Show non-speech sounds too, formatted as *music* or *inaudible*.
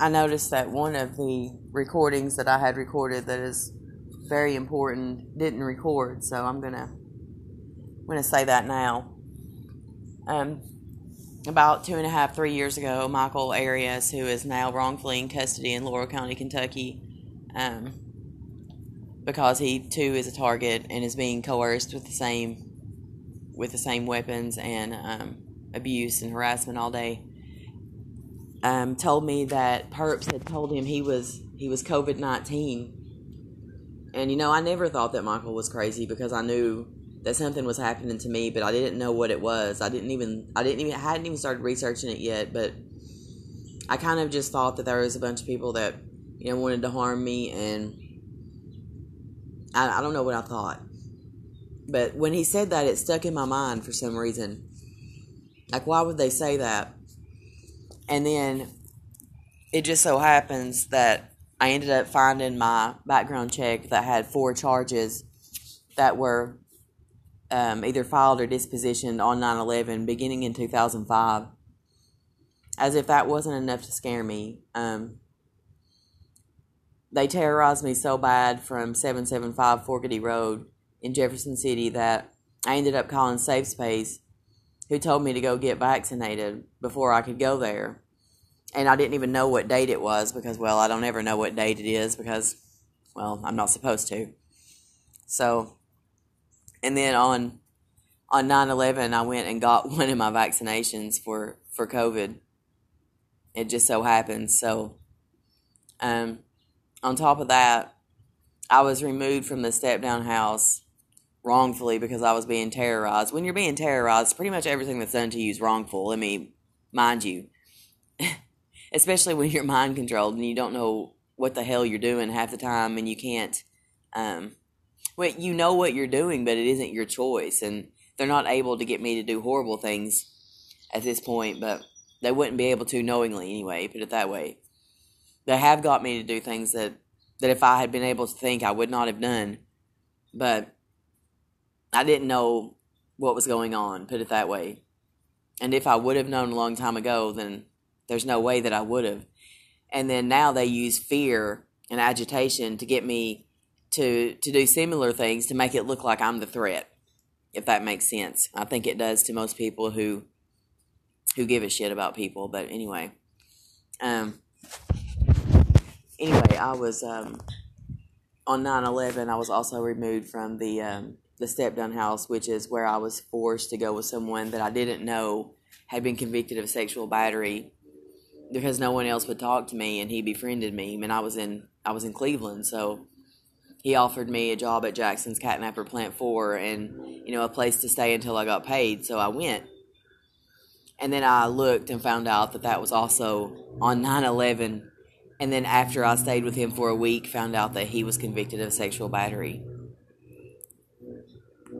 I noticed that one of the recordings that I had recorded that is very important didn't record, so I'm gonna I'm gonna say that now. Um, about two and a half, three years ago, Michael Arias, who is now wrongfully in custody in Laurel County, Kentucky, um, because he too is a target and is being coerced with the same with the same weapons and um, abuse and harassment all day. Um, told me that Perps had told him he was he was COVID nineteen, and you know I never thought that Michael was crazy because I knew that something was happening to me, but I didn't know what it was. I didn't even I didn't even I hadn't even started researching it yet, but I kind of just thought that there was a bunch of people that you know wanted to harm me, and I, I don't know what I thought. But when he said that, it stuck in my mind for some reason. Like, why would they say that? And then it just so happens that I ended up finding my background check that had four charges that were um, either filed or dispositioned on 9 11 beginning in 2005. As if that wasn't enough to scare me. Um, they terrorized me so bad from 775 Forkedy Road in Jefferson City that I ended up calling Safe Space, who told me to go get vaccinated before I could go there. And I didn't even know what date it was because, well, I don't ever know what date it is because, well, I'm not supposed to. So, and then on on 9/11, I went and got *laughs* one of my vaccinations for for COVID. It just so happened. So, um, on top of that, I was removed from the step down house wrongfully because I was being terrorized. When you're being terrorized, pretty much everything that's done to you is wrongful. I mean, mind you, *laughs* especially when you're mind controlled and you don't know what the hell you're doing half the time, and you can't. Um, well, you know what you're doing, but it isn't your choice, and they're not able to get me to do horrible things at this point. But they wouldn't be able to knowingly anyway. Put it that way. They have got me to do things that that if I had been able to think, I would not have done. But I didn't know what was going on, put it that way. And if I would have known a long time ago, then there's no way that I would have. And then now they use fear and agitation to get me to to do similar things to make it look like I'm the threat. If that makes sense. I think it does to most people who who give a shit about people, but anyway. Um anyway, I was um on 9/11 I was also removed from the um the step down house, which is where I was forced to go with someone that I didn't know had been convicted of sexual battery because no one else would talk to me and he befriended me. I mean, I was in I was in Cleveland, so he offered me a job at Jackson's Catnapper Plant 4 and you know a place to stay until I got paid, so I went. And then I looked and found out that that was also on 9/11 and then after I stayed with him for a week found out that he was convicted of sexual battery.